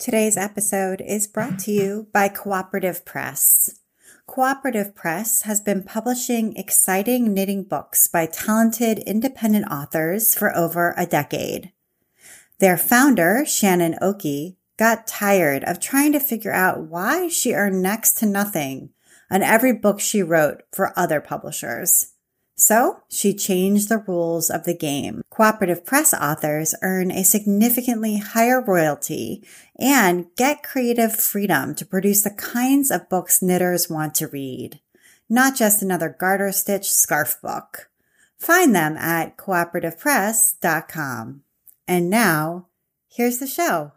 Today's episode is brought to you by Cooperative Press. Cooperative Press has been publishing exciting knitting books by talented independent authors for over a decade. Their founder, Shannon Okey, got tired of trying to figure out why she earned next to nothing on every book she wrote for other publishers. So she changed the rules of the game. Cooperative press authors earn a significantly higher royalty and get creative freedom to produce the kinds of books knitters want to read, not just another garter stitch scarf book. Find them at cooperativepress.com. And now, here's the show.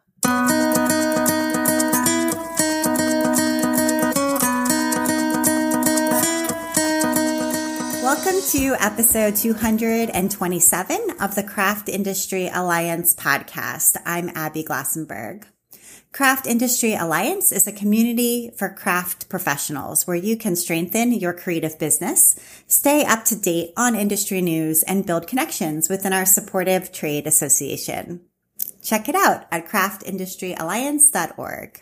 Welcome to episode 227 of the Craft Industry Alliance podcast. I'm Abby Glassenberg. Craft Industry Alliance is a community for craft professionals where you can strengthen your creative business, stay up to date on industry news, and build connections within our supportive trade association. Check it out at craftindustryalliance.org.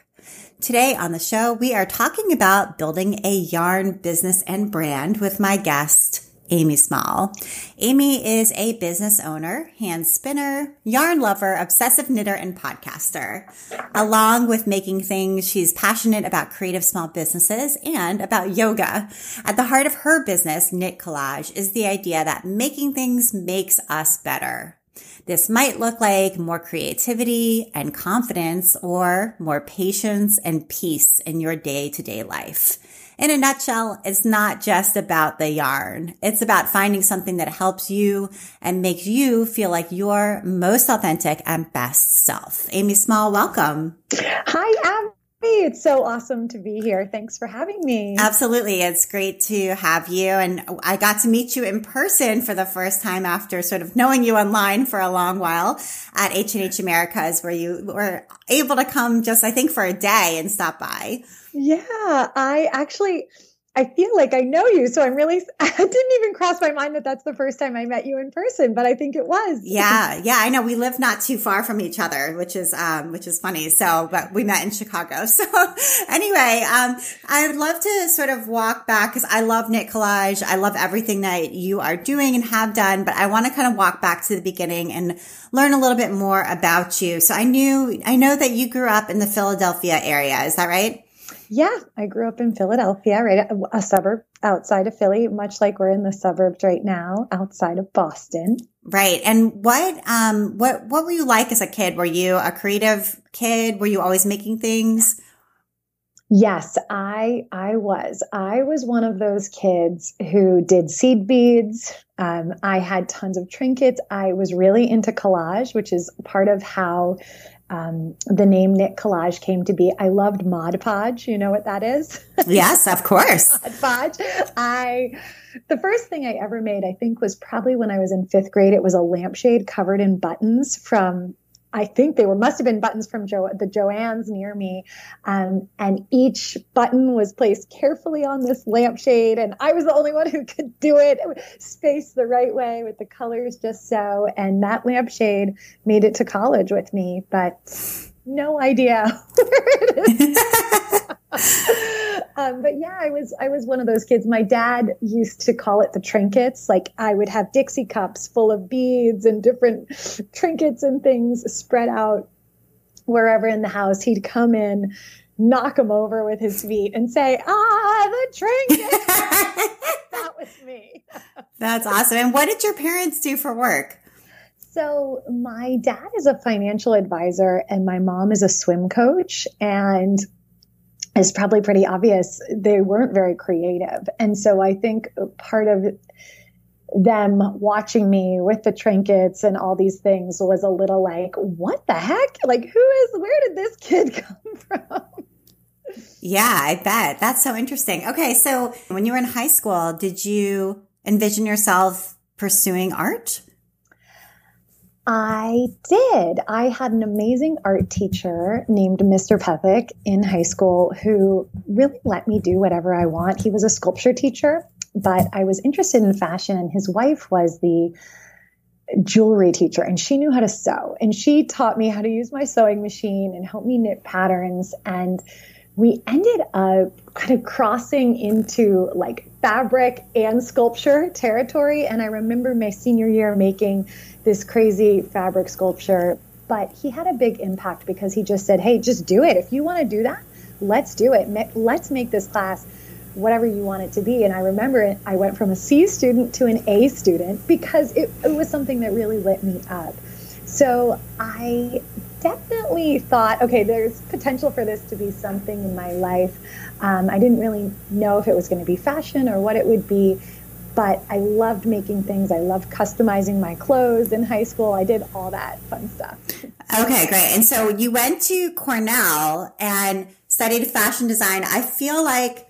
Today on the show, we are talking about building a yarn business and brand with my guest, Amy Small. Amy is a business owner, hand spinner, yarn lover, obsessive knitter, and podcaster. Along with making things, she's passionate about creative small businesses and about yoga. At the heart of her business, Knit Collage, is the idea that making things makes us better. This might look like more creativity and confidence or more patience and peace in your day to day life. In a nutshell, it's not just about the yarn. It's about finding something that helps you and makes you feel like your most authentic and best self. Amy Small, welcome. Hi, Abby. It's so awesome to be here. Thanks for having me. Absolutely. It's great to have you. And I got to meet you in person for the first time after sort of knowing you online for a long while at H&H Americas where you were able to come just, I think, for a day and stop by. Yeah, I actually I feel like I know you. So I'm really, I didn't even cross my mind that that's the first time I met you in person, but I think it was. Yeah. Yeah. I know we live not too far from each other, which is, um, which is funny. So, but we met in Chicago. So anyway, um, I would love to sort of walk back because I love Knit Collage. I love everything that you are doing and have done, but I want to kind of walk back to the beginning and learn a little bit more about you. So I knew, I know that you grew up in the Philadelphia area. Is that right? Yeah, I grew up in Philadelphia, right, a suburb outside of Philly, much like we're in the suburbs right now, outside of Boston. Right. And what um what what were you like as a kid? Were you a creative kid? Were you always making things? Yes, I I was. I was one of those kids who did seed beads. Um, I had tons of trinkets. I was really into collage, which is part of how um, the name Knit Collage came to be. I loved Mod Podge. You know what that is? Yes, of course. Mod Podge. I the first thing I ever made, I think, was probably when I was in fifth grade. It was a lampshade covered in buttons from I think they were must have been buttons from jo- the Joann's near me, um, and each button was placed carefully on this lampshade, and I was the only one who could do it, spaced the right way with the colors just so, and that lampshade made it to college with me, but no idea where it is. Um, but yeah, I was I was one of those kids. My dad used to call it the trinkets. Like I would have Dixie cups full of beads and different trinkets and things spread out wherever in the house. He'd come in, knock them over with his feet, and say, "Ah, the trinket." that was me. That's awesome. And what did your parents do for work? So, my dad is a financial advisor and my mom is a swim coach. And is probably pretty obvious. They weren't very creative. And so I think part of them watching me with the trinkets and all these things was a little like, what the heck? Like, who is, where did this kid come from? Yeah, I bet. That's so interesting. Okay. So when you were in high school, did you envision yourself pursuing art? I did. I had an amazing art teacher named Mr. Pethick in high school who really let me do whatever I want. He was a sculpture teacher, but I was interested in fashion, and his wife was the jewelry teacher and she knew how to sew and she taught me how to use my sewing machine and help me knit patterns and we ended up kind of crossing into like fabric and sculpture territory and i remember my senior year making this crazy fabric sculpture but he had a big impact because he just said hey just do it if you want to do that let's do it let's make this class whatever you want it to be. And I remember it, I went from a C student to an A student because it, it was something that really lit me up. So I definitely thought, okay, there's potential for this to be something in my life. Um, I didn't really know if it was going to be fashion or what it would be, but I loved making things. I loved customizing my clothes in high school. I did all that fun stuff. Okay, great. And so you went to Cornell and studied fashion design. I feel like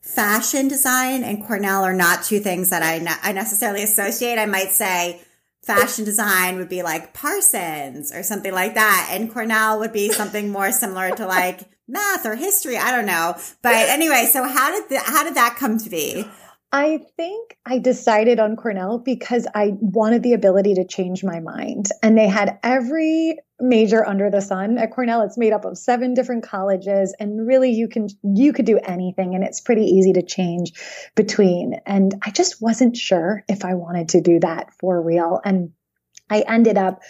fashion design and Cornell are not two things that I, ne- I necessarily associate. I might say fashion design would be like Parsons or something like that. And Cornell would be something more similar to like math or history. I don't know. But anyway, so how did the, how did that come to be? I think I decided on Cornell because I wanted the ability to change my mind. And they had every major under the sun at Cornell. It's made up of seven different colleges and really you can you could do anything and it's pretty easy to change between. And I just wasn't sure if I wanted to do that for real. And I ended up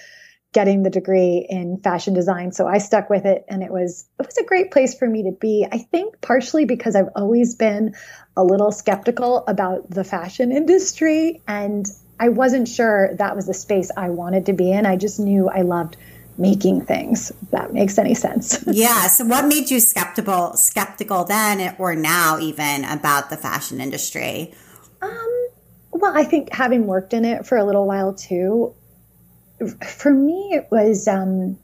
getting the degree in fashion design. So I stuck with it and it was it was a great place for me to be. I think partially because I've always been a little skeptical about the fashion industry and I wasn't sure that was the space I wanted to be in. I just knew I loved making things. If that makes any sense. yeah. So what made you skeptical skeptical then or now even about the fashion industry? Um well, I think having worked in it for a little while too, for me, it was um,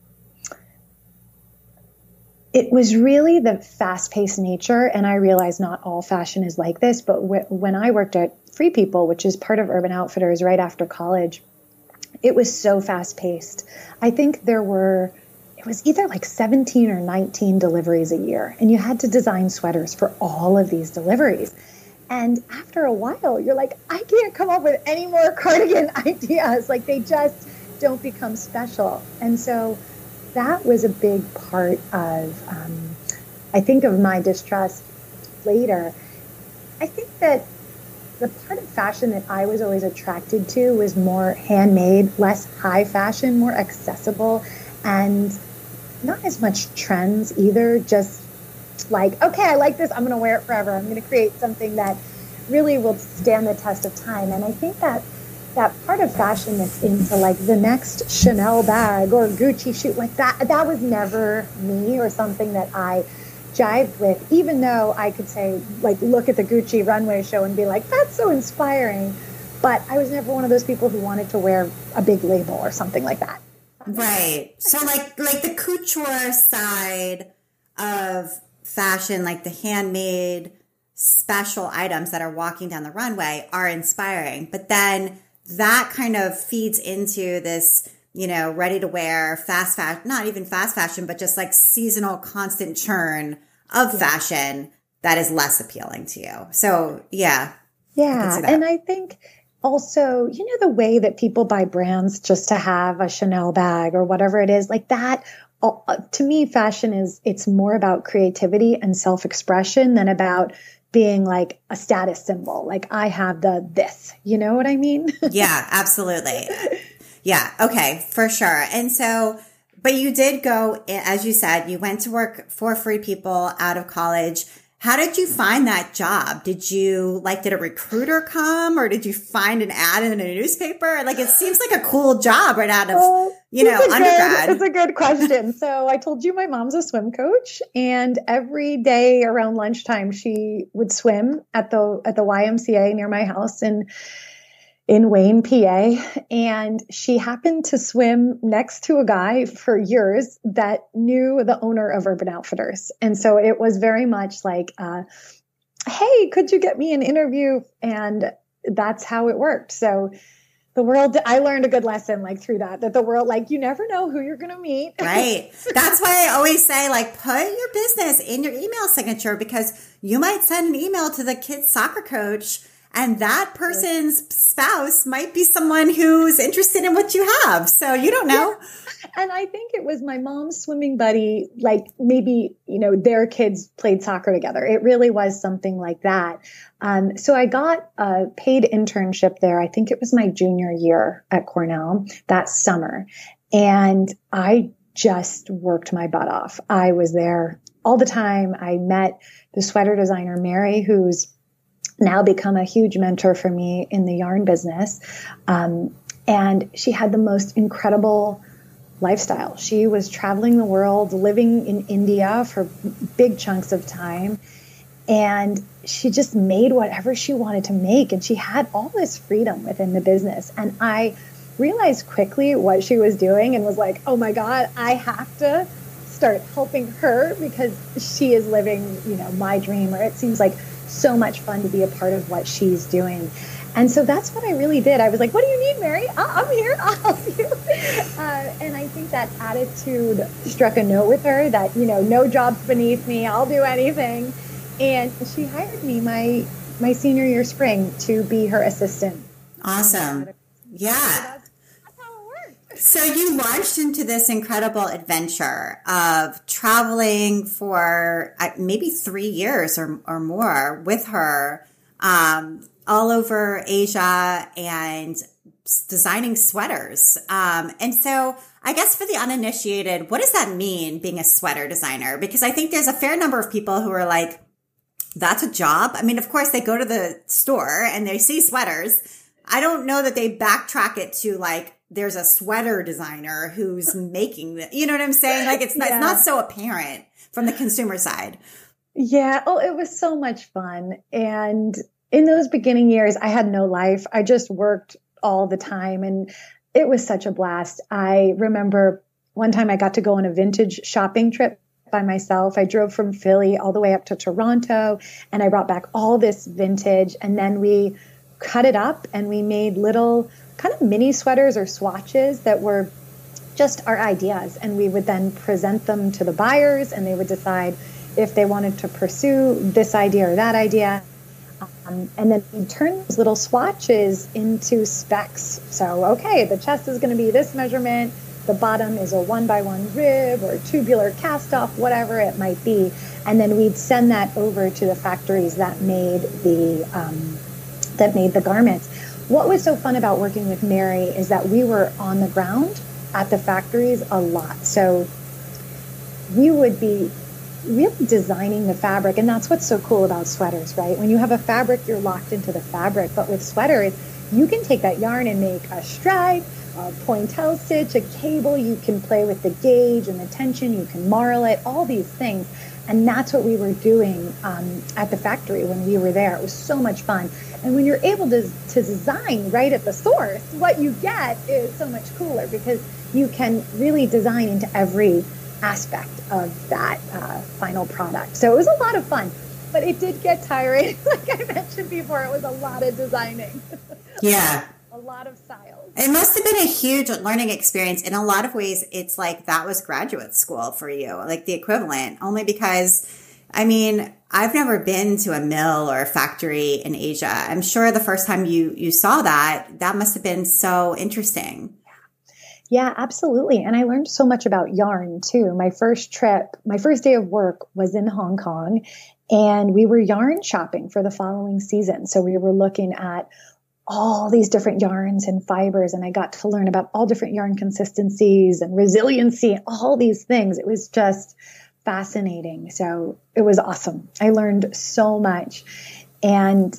it was really the fast-paced nature, and I realize not all fashion is like this. But wh- when I worked at Free People, which is part of Urban Outfitters, right after college, it was so fast-paced. I think there were it was either like 17 or 19 deliveries a year, and you had to design sweaters for all of these deliveries. And after a while, you're like, I can't come up with any more cardigan ideas. Like they just don't become special. And so that was a big part of, um, I think, of my distrust later. I think that the part of fashion that I was always attracted to was more handmade, less high fashion, more accessible, and not as much trends either. Just like, okay, I like this, I'm going to wear it forever. I'm going to create something that really will stand the test of time. And I think that that part of fashion that's into like the next Chanel bag or Gucci shoe, like that, that was never me or something that I jived with, even though I could say, like, look at the Gucci runway show and be like, that's so inspiring. But I was never one of those people who wanted to wear a big label or something like that. Right. So like like the couture side of fashion, like the handmade special items that are walking down the runway are inspiring. But then that kind of feeds into this, you know, ready to wear, fast fashion, not even fast fashion, but just like seasonal constant churn of yeah. fashion that is less appealing to you. So, yeah. Yeah. I and I think also, you know, the way that people buy brands just to have a Chanel bag or whatever it is, like that uh, to me fashion is it's more about creativity and self-expression than about being like a status symbol. Like I have the this, you know what I mean? yeah, absolutely. Yeah. Okay. For sure. And so, but you did go, as you said, you went to work for free people out of college. How did you find that job? Did you like, did a recruiter come or did you find an ad in a newspaper? Like, it seems like a cool job right out of, uh, you know, it's undergrad. Good, it's a good question. so I told you my mom's a swim coach and every day around lunchtime, she would swim at the, at the YMCA near my house. And in Wayne, PA, and she happened to swim next to a guy for years that knew the owner of Urban Outfitters. And so it was very much like, uh, hey, could you get me an interview? And that's how it worked. So the world, I learned a good lesson like through that, that the world, like, you never know who you're going to meet. Right. That's why I always say, like, put your business in your email signature because you might send an email to the kid's soccer coach And that person's spouse might be someone who's interested in what you have. So you don't know. Yeah. And I think it was my mom's swimming buddy, like maybe, you know, their kids played soccer together. It really was something like that. Um, so I got a paid internship there. I think it was my junior year at Cornell that summer. And I just worked my butt off. I was there all the time. I met the sweater designer, Mary, who's now become a huge mentor for me in the yarn business. Um, and she had the most incredible lifestyle. She was traveling the world, living in India for big chunks of time. And she just made whatever she wanted to make. And she had all this freedom within the business. And I realized quickly what she was doing and was like, oh my God, I have to start helping her because she is living, you know, my dream, or it seems like so much fun to be a part of what she's doing. And so that's what I really did. I was like, what do you need, Mary? I'm here. I'll help you. Uh, and I think that attitude struck a note with her that, you know, no job's beneath me. I'll do anything. And she hired me my, my senior year spring to be her assistant. Awesome. Yeah. So you launched into this incredible adventure of traveling for uh, maybe three years or, or more with her um, all over Asia and designing sweaters. Um, and so I guess for the uninitiated, what does that mean being a sweater designer? Because I think there's a fair number of people who are like, that's a job. I mean, of course they go to the store and they see sweaters. I don't know that they backtrack it to like, there's a sweater designer who's making the, you know what I'm saying? Like it's, yeah. it's not so apparent from the consumer side. Yeah. Oh, it was so much fun. And in those beginning years, I had no life. I just worked all the time and it was such a blast. I remember one time I got to go on a vintage shopping trip by myself. I drove from Philly all the way up to Toronto and I brought back all this vintage and then we cut it up and we made little kind of mini sweaters or swatches that were just our ideas. And we would then present them to the buyers and they would decide if they wanted to pursue this idea or that idea. Um, and then we turn those little swatches into specs. So, okay, the chest is going to be this measurement. The bottom is a one by one rib or tubular cast off, whatever it might be. And then we'd send that over to the factories that made the um, that made the garments. What was so fun about working with Mary is that we were on the ground at the factories a lot. So we would be really designing the fabric. And that's what's so cool about sweaters, right? When you have a fabric, you're locked into the fabric. But with sweaters, you can take that yarn and make a stripe, a pointelle stitch, a cable. You can play with the gauge and the tension. You can marl it, all these things. And that's what we were doing um, at the factory when we were there. It was so much fun. And when you're able to, to design right at the source, what you get is so much cooler because you can really design into every aspect of that uh, final product. So it was a lot of fun, but it did get tiring. like I mentioned before, it was a lot of designing. Yeah. a lot of styles. It must have been a huge learning experience. In a lot of ways, it's like that was graduate school for you, like the equivalent, only because, I mean, I've never been to a mill or a factory in Asia. I'm sure the first time you you saw that, that must have been so interesting. Yeah, absolutely. And I learned so much about yarn too. My first trip, my first day of work was in Hong Kong and we were yarn shopping for the following season. So we were looking at all these different yarns and fibers and I got to learn about all different yarn consistencies and resiliency, all these things. It was just fascinating. So it was awesome. I learned so much. And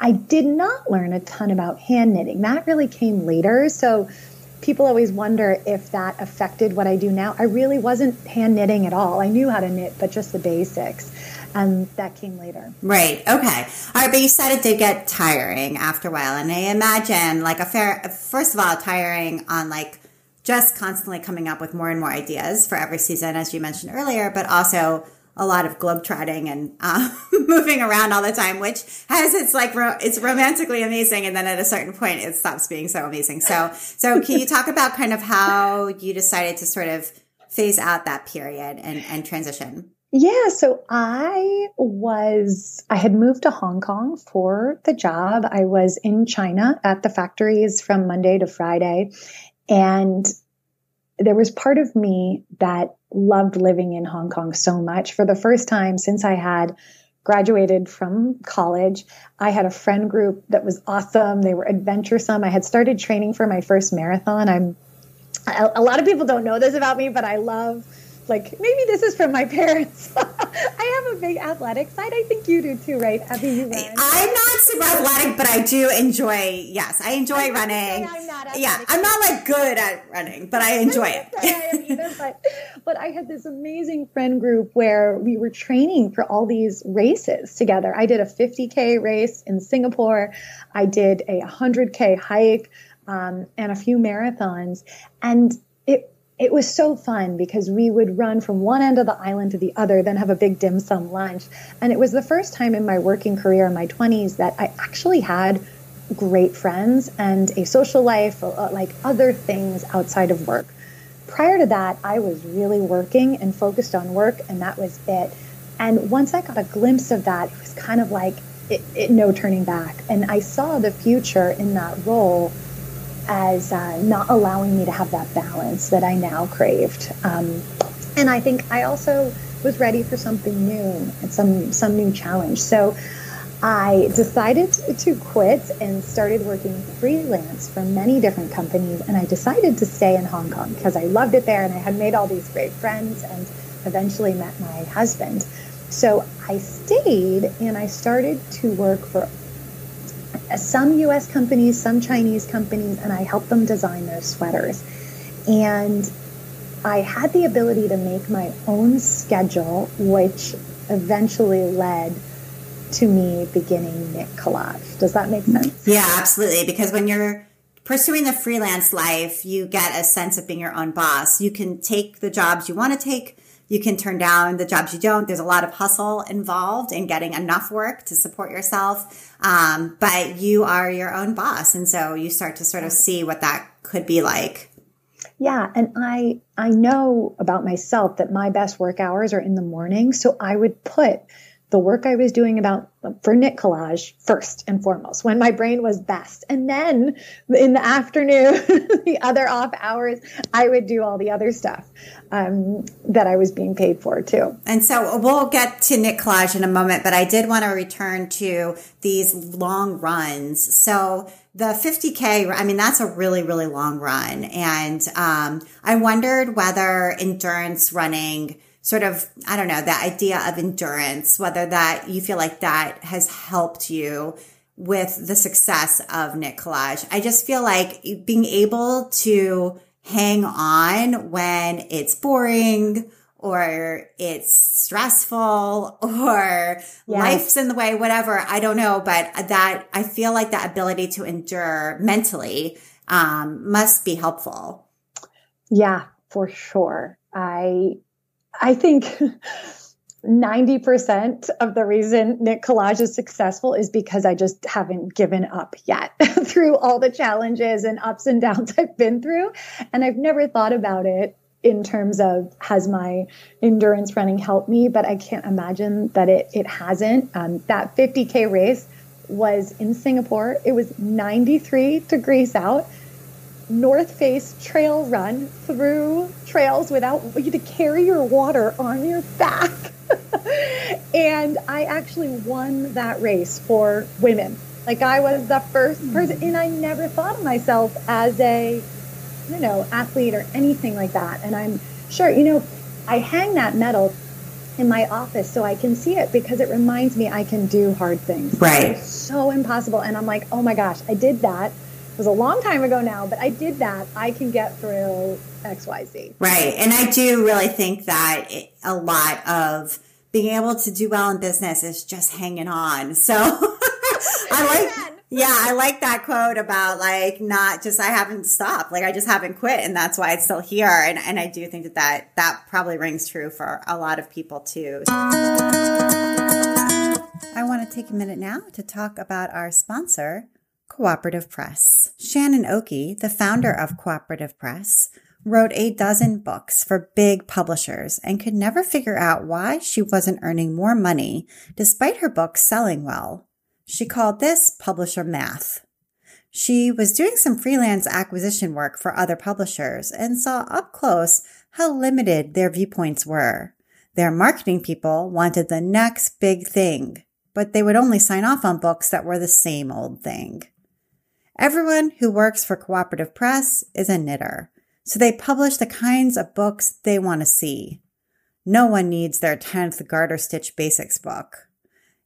I did not learn a ton about hand knitting. That really came later. So people always wonder if that affected what I do now. I really wasn't hand knitting at all. I knew how to knit, but just the basics. And that came later. Right. Okay. All right. But you said it did get tiring after a while. And I imagine like a fair, first of all, tiring on like just constantly coming up with more and more ideas for every season, as you mentioned earlier, but also a lot of globetrotting and uh, moving around all the time, which has its like ro- it's romantically amazing, and then at a certain point it stops being so amazing. So, so can you talk about kind of how you decided to sort of phase out that period and, and transition? Yeah, so I was, I had moved to Hong Kong for the job. I was in China at the factories from Monday to Friday. And there was part of me that loved living in Hong Kong so much. For the first time since I had graduated from college, I had a friend group that was awesome. They were adventuresome. I had started training for my first marathon. I'm a lot of people don't know this about me, but I love like maybe this is from my parents. I have a big athletic side. I think you do too, right? Abby, you run. I'm not super athletic, but I do enjoy. Yes, I enjoy I'm running. I'm not yeah, I'm not like good at running, but I enjoy it. I either, but but I had this amazing friend group where we were training for all these races together. I did a 50k race in Singapore. I did a 100k hike. Um, and a few marathons. And it it was so fun because we would run from one end of the island to the other, then have a big dim sum lunch. And it was the first time in my working career in my 20s that I actually had great friends and a social life, uh, like other things outside of work. Prior to that, I was really working and focused on work, and that was it. And once I got a glimpse of that, it was kind of like it, it, no turning back. And I saw the future in that role as uh, not allowing me to have that balance that I now craved. Um, and I think I also was ready for something new and some some new challenge. So I decided to quit and started working freelance for many different companies. And I decided to stay in Hong Kong because I loved it there and I had made all these great friends and eventually met my husband. So I stayed and I started to work for some US companies, some Chinese companies, and I helped them design their sweaters. And I had the ability to make my own schedule, which eventually led to me beginning Knit Collage. Does that make sense? Yeah, absolutely. Because when you're pursuing the freelance life, you get a sense of being your own boss. You can take the jobs you want to take you can turn down the jobs you don't. There's a lot of hustle involved in getting enough work to support yourself. Um, but you are your own boss. And so you start to sort of see what that could be like. Yeah, and I I know about myself that my best work hours are in the morning, so I would put the work I was doing about for knit collage first and foremost when my brain was best. And then in the afternoon, the other off hours, I would do all the other stuff um, that I was being paid for too. And so we'll get to knit collage in a moment, but I did want to return to these long runs. So the 50K, I mean, that's a really, really long run. And um, I wondered whether endurance running – sort of, I don't know, that idea of endurance, whether that you feel like that has helped you with the success of Knit Collage. I just feel like being able to hang on when it's boring or it's stressful or yes. life's in the way, whatever. I don't know, but that I feel like that ability to endure mentally um, must be helpful. Yeah, for sure. I I think 90% of the reason Knit Collage is successful is because I just haven't given up yet through all the challenges and ups and downs I've been through. And I've never thought about it in terms of has my endurance running helped me, but I can't imagine that it, it hasn't. Um, that 50K race was in Singapore. It was 93 degrees out. North Face trail run through trails without you to carry your water on your back. and I actually won that race for women. Like I was the first hmm. person, and I never thought of myself as a, you know, athlete or anything like that. And I'm sure, you know, I hang that medal in my office so I can see it because it reminds me I can do hard things. Right. So impossible. And I'm like, oh my gosh, I did that was a long time ago now, but I did that. I can get through XYZ. Right. And I do really think that it, a lot of being able to do well in business is just hanging on. So I like, yeah, I like that quote about like not just, I haven't stopped, like I just haven't quit and that's why it's still here. And, and I do think that, that that probably rings true for a lot of people too. I want to take a minute now to talk about our sponsor, Cooperative Press. Shannon Okey, the founder of Cooperative Press, wrote a dozen books for big publishers and could never figure out why she wasn't earning more money despite her books selling well. She called this publisher math. She was doing some freelance acquisition work for other publishers and saw up close how limited their viewpoints were. Their marketing people wanted the next big thing, but they would only sign off on books that were the same old thing. Everyone who works for Cooperative Press is a knitter, so they publish the kinds of books they want to see. No one needs their 10th Garter Stitch Basics book.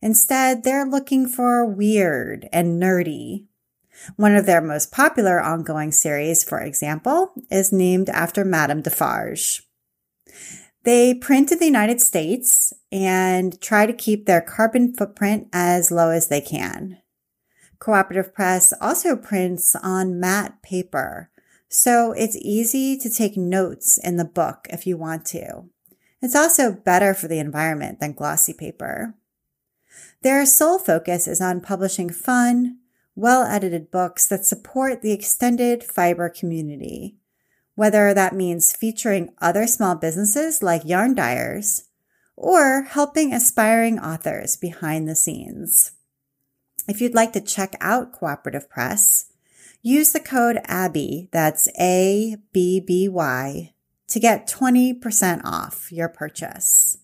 Instead, they're looking for weird and nerdy. One of their most popular ongoing series, for example, is named after Madame Defarge. They print in the United States and try to keep their carbon footprint as low as they can. Cooperative Press also prints on matte paper, so it's easy to take notes in the book if you want to. It's also better for the environment than glossy paper. Their sole focus is on publishing fun, well edited books that support the extended fiber community whether that means featuring other small businesses like yarn dyers or helping aspiring authors behind the scenes. If you'd like to check out Cooperative Press, use the code ABBY, that's A B B Y, to get 20% off your purchase.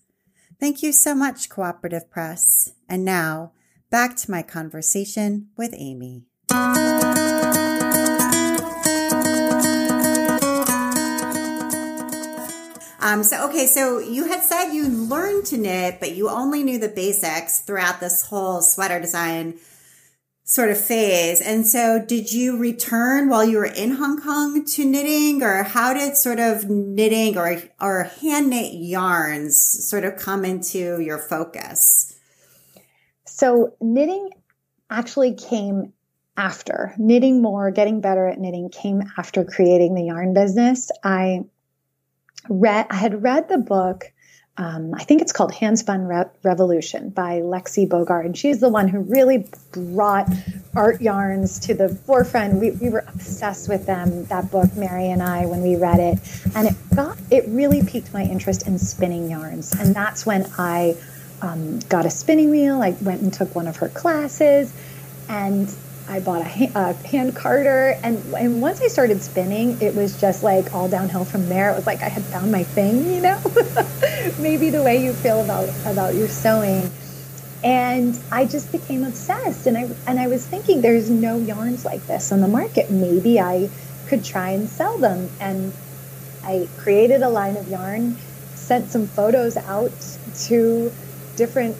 Thank you so much, Cooperative Press. And now, back to my conversation with Amy. Um, so, okay, so you had said you learned to knit, but you only knew the basics throughout this whole sweater design sort of phase. And so, did you return while you were in Hong Kong to knitting, or how did sort of knitting or, or hand knit yarns sort of come into your focus? So, knitting actually came after knitting more, getting better at knitting came after creating the yarn business. I read I had read the book. Um, I think it's called Handspun Re- Revolution by Lexi Boeger, and she's the one who really brought art yarns to the forefront. We, we were obsessed with them. That book, Mary and I, when we read it, and it got it really piqued my interest in spinning yarns, and that's when I um, got a spinning wheel. I went and took one of her classes, and I bought a, a, hand carder, and and once I started spinning, it was just like all downhill from there. It was like I had found my thing, you know. Maybe the way you feel about about your sewing, and I just became obsessed. And I and I was thinking, there's no yarns like this on the market. Maybe I could try and sell them. And I created a line of yarn, sent some photos out to different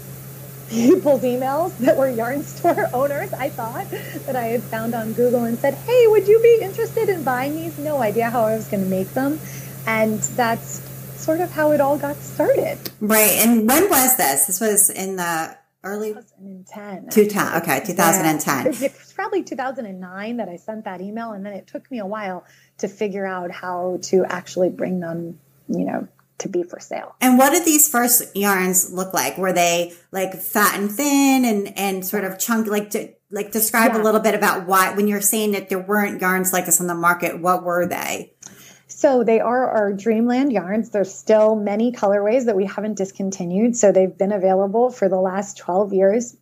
people's emails that were yarn store owners, I thought, that I had found on Google and said, hey, would you be interested in buying these? No idea how I was going to make them. And that's sort of how it all got started. Right. And when was this? This was in the early 2010. 2010. Okay, 2010. Yeah. It was probably 2009 that I sent that email, and then it took me a while to figure out how to actually bring them, you know, to be for sale. And what did these first yarns look like? Were they like fat and thin and and sort of chunky? Like to, like describe yeah. a little bit about why when you're saying that there weren't yarns like this on the market. What were they? So they are our Dreamland yarns. There's still many colorways that we haven't discontinued. So they've been available for the last 12 years.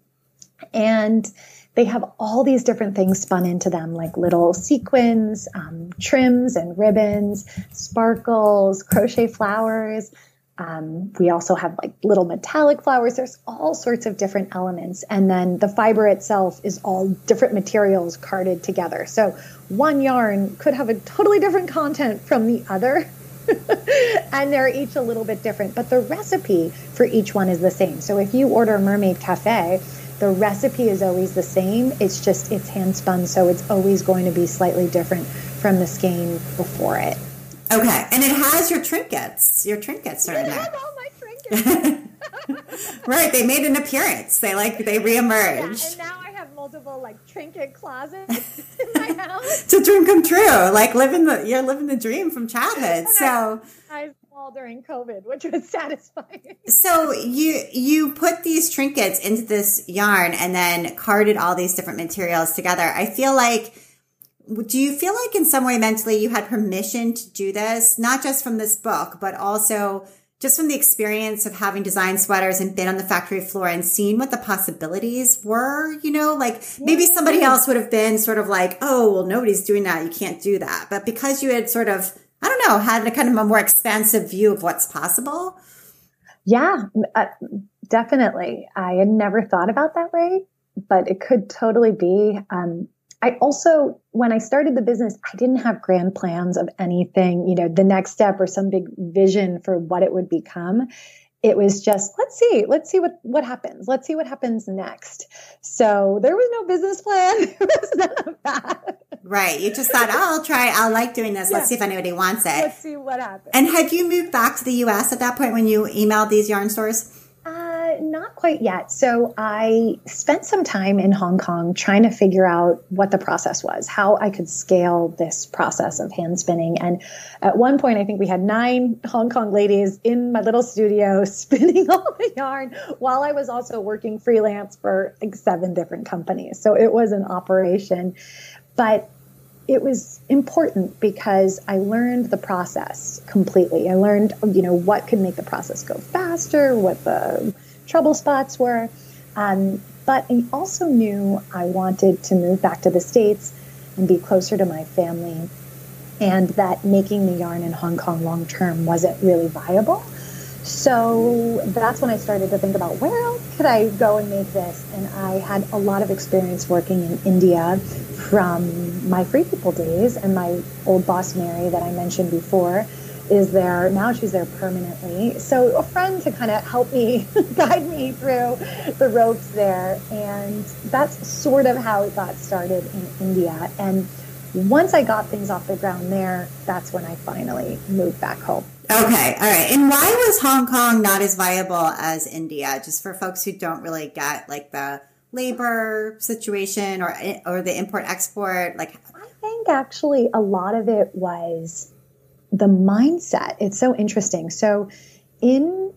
And they have all these different things spun into them, like little sequins, um, trims and ribbons, sparkles, crochet flowers. Um, we also have like little metallic flowers. There's all sorts of different elements. And then the fiber itself is all different materials carded together. So one yarn could have a totally different content from the other. and they're each a little bit different, but the recipe for each one is the same. So if you order Mermaid Cafe, the recipe is always the same. It's just it's hand spun, so it's always going to be slightly different from the skein before it. Okay, and it has your trinkets. Your trinkets are it in there. All my trinkets. right, they made an appearance. They like they reemerged. Yeah, and now I have multiple like trinket closets in my house. to dream come true, like living the you're living the dream from childhood. And so. I, I all during COVID, which was satisfying. so you you put these trinkets into this yarn and then carded all these different materials together. I feel like do you feel like in some way mentally you had permission to do this, not just from this book, but also just from the experience of having designed sweaters and been on the factory floor and seen what the possibilities were, you know, like maybe somebody else would have been sort of like, oh, well, nobody's doing that. You can't do that. But because you had sort of, I don't know, had a kind of a more expansive view of what's possible. Yeah, uh, definitely. I had never thought about that way, but it could totally be. Um, I also, when I started the business, I didn't have grand plans of anything, you know, the next step or some big vision for what it would become. It was just, let's see, let's see what, what happens. Let's see what happens next. So there was no business plan. there was none of that. Right. You just thought, oh, I'll try. i'll like doing this. Yeah. Let's see if anybody wants it. Let's see what happens. And had you moved back to the U.S. at that point when you emailed these yarn stores? Uh, not quite yet. So I spent some time in Hong Kong trying to figure out what the process was, how I could scale this process of hand spinning. And at one point, I think we had nine Hong Kong ladies in my little studio spinning all the yarn while I was also working freelance for like seven different companies. So it was an operation. But it was important because I learned the process completely. I learned, you know, what could make the process go faster, what the trouble spots were. Um, but I also knew I wanted to move back to the States and be closer to my family, and that making the yarn in Hong Kong long term wasn't really viable. So that's when I started to think about where else could I go and make this. And I had a lot of experience working in India from my Free People days and my old boss, Mary, that I mentioned before is there now she's there permanently. So a friend to kind of help me guide me through the ropes there. And that's sort of how it got started in india. And once i got things off the ground there that's when i finally moved back home. Okay all right. And why was hong kong not as viable as india? Just for folks who don't really get like the labor situation or or the import export like i think actually a lot of it was the mindset it's so interesting. So in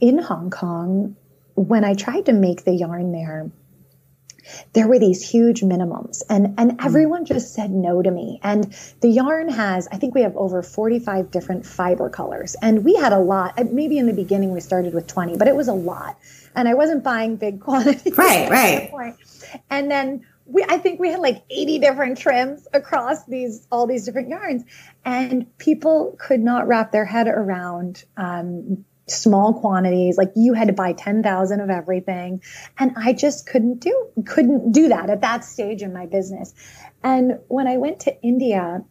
in hong kong when i tried to make the yarn there there were these huge minimums and and mm. everyone just said no to me. And the yarn has i think we have over 45 different fiber colors. And we had a lot maybe in the beginning we started with 20 but it was a lot. And i wasn't buying big quantities right right. and then we I think we had like 80 different trims across these all these different yarns, and people could not wrap their head around um, small quantities. Like you had to buy 10,000 of everything, and I just couldn't do couldn't do that at that stage in my business. And when I went to India,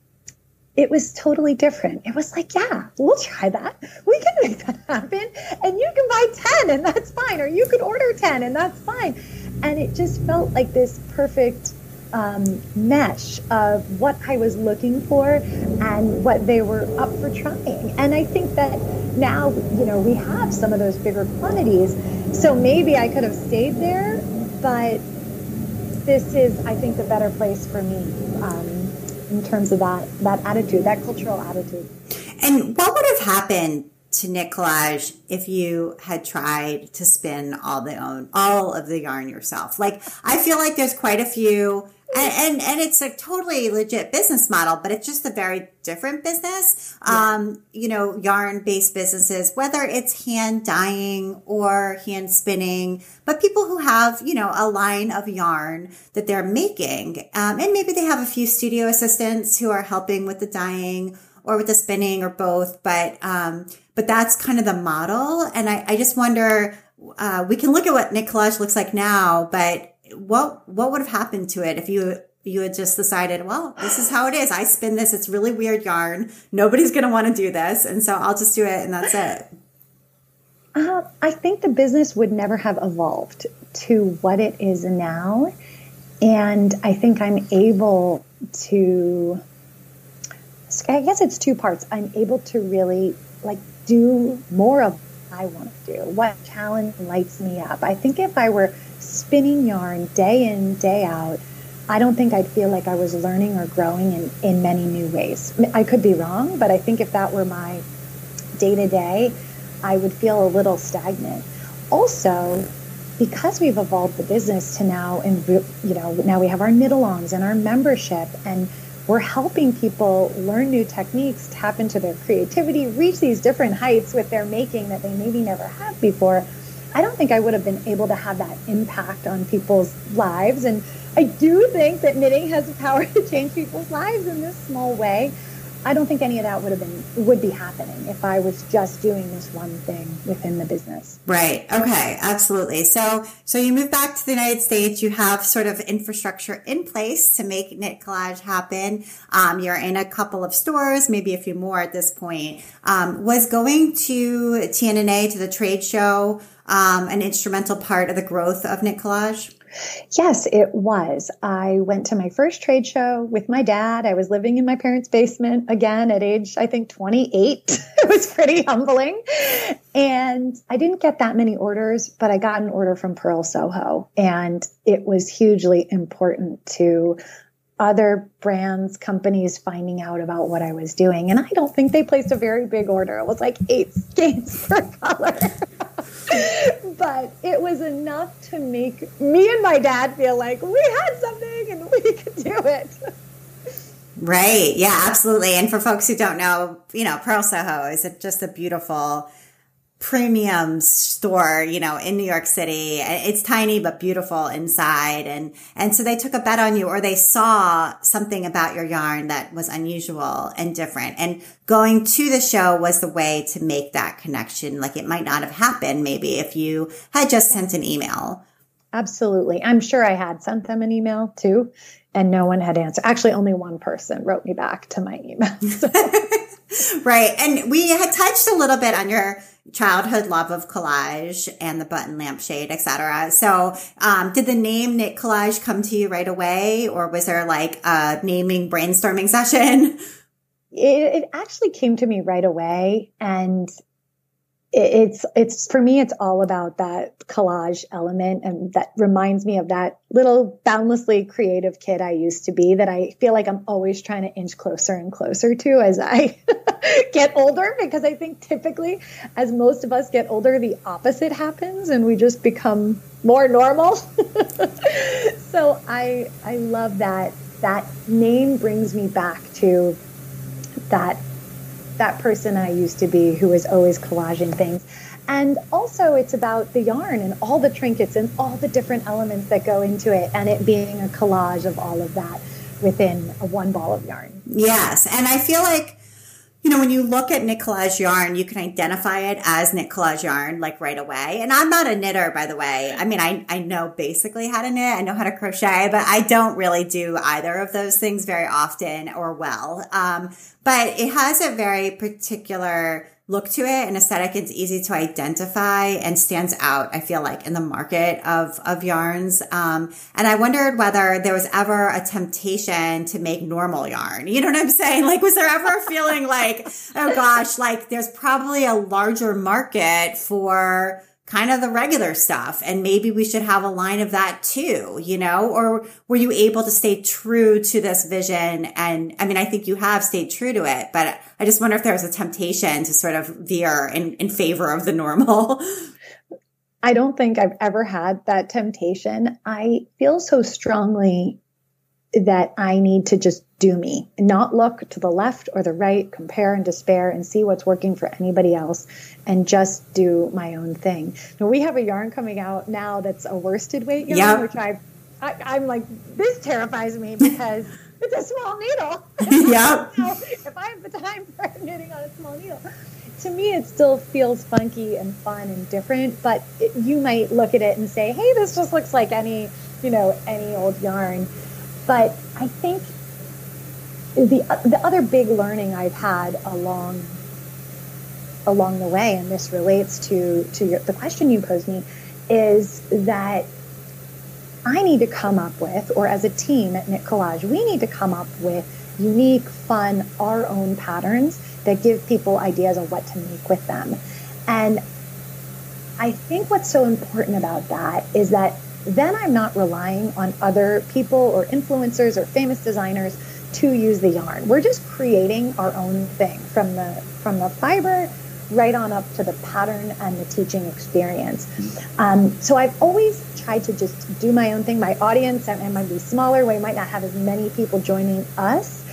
it was totally different. It was like, yeah, we'll try that. We can make that happen. And you can buy 10 and that's fine. Or you could order 10 and that's fine. And it just felt like this perfect um, mesh of what I was looking for and what they were up for trying. And I think that now, you know, we have some of those bigger quantities. So maybe I could have stayed there, but this is, I think, the better place for me um, in terms of that, that attitude, that cultural attitude. And what would have happened to Knit Collage if you had tried to spin all the own all of the yarn yourself like i feel like there's quite a few and, and, and it's a totally legit business model but it's just a very different business yeah. um you know yarn based businesses whether it's hand dyeing or hand spinning but people who have you know a line of yarn that they're making um, and maybe they have a few studio assistants who are helping with the dyeing or with the spinning or both but um but that's kind of the model. And I, I just wonder, uh, we can look at what knit collage looks like now, but what, what would have happened to it if you, you had just decided, well, this is how it is. I spin this. It's really weird yarn. Nobody's going to want to do this. And so I'll just do it and that's it. Uh, I think the business would never have evolved to what it is now. And I think I'm able to, I guess it's two parts. I'm able to really like do more of what I want to do, what challenge lights me up. I think if I were spinning yarn day in, day out, I don't think I'd feel like I was learning or growing in, in many new ways. I could be wrong, but I think if that were my day to day, I would feel a little stagnant. Also, because we've evolved the business to now, and you know, now we have our knit alongs and our membership, and we're helping people learn new techniques, tap into their creativity, reach these different heights with their making that they maybe never have before. I don't think I would have been able to have that impact on people's lives. And I do think that knitting has the power to change people's lives in this small way. I don't think any of that would have been would be happening if I was just doing this one thing within the business. Right. Okay. Absolutely. So so you move back to the United States. You have sort of infrastructure in place to make knit collage happen. Um, you're in a couple of stores, maybe a few more at this point. Um, was going to TNNA to the trade show um, an instrumental part of the growth of knit collage? Yes, it was. I went to my first trade show with my dad. I was living in my parents' basement again at age, I think, 28. it was pretty humbling. And I didn't get that many orders, but I got an order from Pearl Soho. And it was hugely important to other brands, companies finding out about what I was doing. And I don't think they placed a very big order. It was like eight skeins per color. but it was enough to make me and my dad feel like we had something and we could do it. Right. Yeah, absolutely. And for folks who don't know, you know, Pearl Soho is just a beautiful premium store, you know, in New York City. It's tiny but beautiful inside. And, and so they took a bet on you or they saw something about your yarn that was unusual and different. And going to the show was the way to make that connection. Like it might not have happened maybe if you had just sent an email. Absolutely. I'm sure I had sent them an email too, and no one had answered. Actually, only one person wrote me back to my email. So. right. And we had touched a little bit on your childhood love of collage and the button lampshade, etc. So, um, did the name Knit Collage come to you right away, or was there like a naming brainstorming session? It, it actually came to me right away, and it's it's for me it's all about that collage element and that reminds me of that little boundlessly creative kid I used to be that I feel like I'm always trying to inch closer and closer to as I get older because I think typically as most of us get older the opposite happens and we just become more normal. so I I love that that name brings me back to that that person I used to be who was always collaging things. And also, it's about the yarn and all the trinkets and all the different elements that go into it, and it being a collage of all of that within one ball of yarn. Yes. And I feel like you know, when you look at knit collage yarn, you can identify it as knit collage yarn like right away. And I'm not a knitter, by the way. I mean, I, I know basically how to knit. I know how to crochet, but I don't really do either of those things very often or well. Um, but it has a very particular look to it and aesthetic. It's easy to identify and stands out, I feel like, in the market of, of yarns. Um, and I wondered whether there was ever a temptation to make normal yarn. You know what I'm saying? Like, was there ever a feeling like, oh gosh, like there's probably a larger market for kind of the regular stuff. And maybe we should have a line of that too, you know, or were you able to stay true to this vision? And I mean, I think you have stayed true to it, but I just wonder if there was a temptation to sort of veer in, in favor of the normal. I don't think I've ever had that temptation. I feel so strongly that I need to just do me, not look to the left or the right, compare and despair and see what's working for anybody else and just do my own thing. Now we have a yarn coming out now that's a worsted weight yarn, yep. which I, I am like, this terrifies me because it's a small needle. yeah. if I have the time for knitting on a small needle. To me, it still feels funky and fun and different, but it, you might look at it and say, hey, this just looks like any, you know, any old yarn but I think the the other big learning I've had along along the way, and this relates to to your, the question you posed me, is that I need to come up with, or as a team at Knit Collage, we need to come up with unique, fun, our own patterns that give people ideas of what to make with them. And I think what's so important about that is that then I'm not relying on other people or influencers or famous designers to use the yarn. We're just creating our own thing from the from the fiber right on up to the pattern and the teaching experience. Um, so I've always tried to just do my own thing. My audience might be smaller. We might not have as many people joining us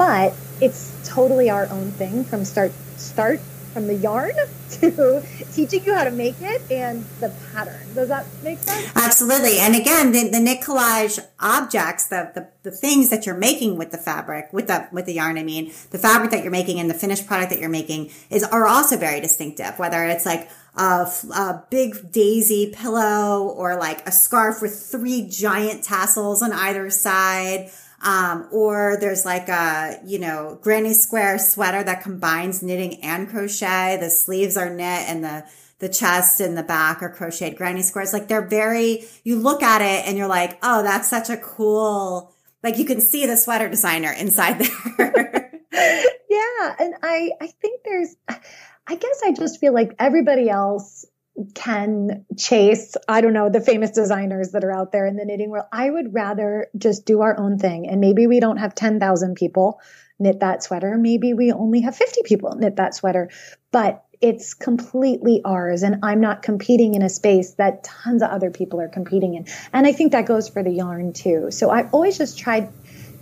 but it's totally our own thing from start start from the yarn to teaching you how to make it and the pattern. Does that make sense? Absolutely. And again, the, the knit collage objects, the, the, the things that you're making with the fabric, with the, with the yarn, I mean, the fabric that you're making and the finished product that you're making is, are also very distinctive, whether it's like, a, a, big daisy pillow or like a scarf with three giant tassels on either side. Um, or there's like a, you know, granny square sweater that combines knitting and crochet. The sleeves are knit and the, the chest and the back are crocheted granny squares. Like they're very, you look at it and you're like, oh, that's such a cool, like you can see the sweater designer inside there. yeah. And I, I think there's, I guess I just feel like everybody else can chase, I don't know, the famous designers that are out there in the knitting world. I would rather just do our own thing. And maybe we don't have 10,000 people knit that sweater. Maybe we only have 50 people knit that sweater, but it's completely ours. And I'm not competing in a space that tons of other people are competing in. And I think that goes for the yarn too. So I've always just tried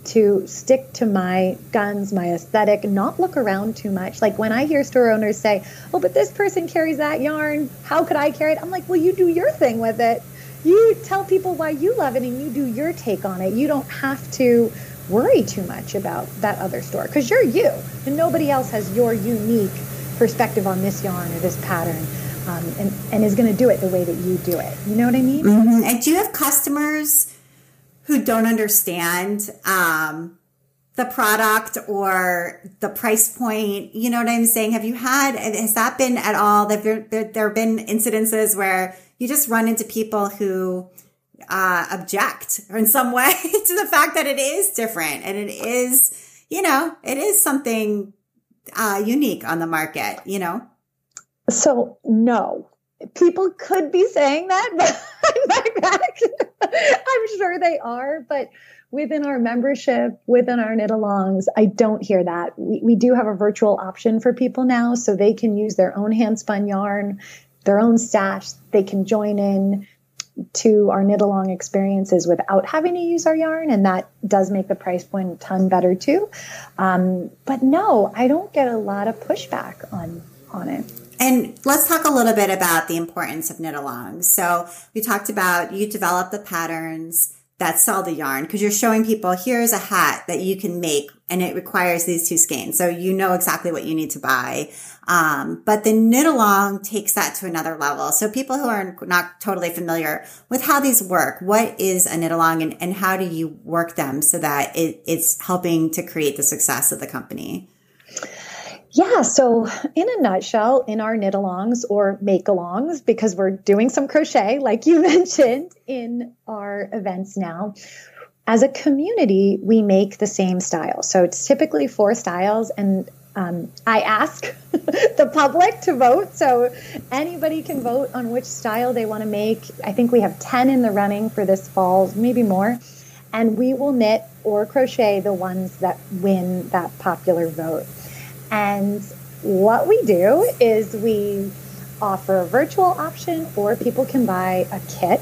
to stick to my guns, my aesthetic, not look around too much. Like when I hear store owners say, Oh, but this person carries that yarn. How could I carry it? I'm like, Well, you do your thing with it. You tell people why you love it and you do your take on it. You don't have to worry too much about that other store because you're you and nobody else has your unique perspective on this yarn or this pattern. Um, and, and is going to do it the way that you do it. You know what I mean? Mm-hmm. And do you have customers who don't understand um, the product or the price point. You know what I'm saying? Have you had, has that been at all? There, there, there have been incidences where you just run into people who uh, object in some way to the fact that it is different and it is, you know, it is something uh, unique on the market, you know? So, no. People could be saying that. I'm sure they are, but within our membership, within our knit alongs, I don't hear that. We, we do have a virtual option for people now, so they can use their own hand spun yarn, their own stash. They can join in to our knit along experiences without having to use our yarn, and that does make the price point a ton better too. Um, but no, I don't get a lot of pushback on on it. And let's talk a little bit about the importance of knit alongs. So we talked about you develop the patterns that sell the yarn because you're showing people here's a hat that you can make and it requires these two skeins. So you know exactly what you need to buy. Um, but the knit along takes that to another level. So people who are not totally familiar with how these work, what is a knit along and, and how do you work them so that it, it's helping to create the success of the company? Yeah, so in a nutshell, in our knit alongs or make alongs, because we're doing some crochet, like you mentioned in our events now, as a community, we make the same style. So it's typically four styles, and um, I ask the public to vote. So anybody can vote on which style they want to make. I think we have 10 in the running for this fall, maybe more. And we will knit or crochet the ones that win that popular vote. And what we do is we offer a virtual option or people can buy a kit.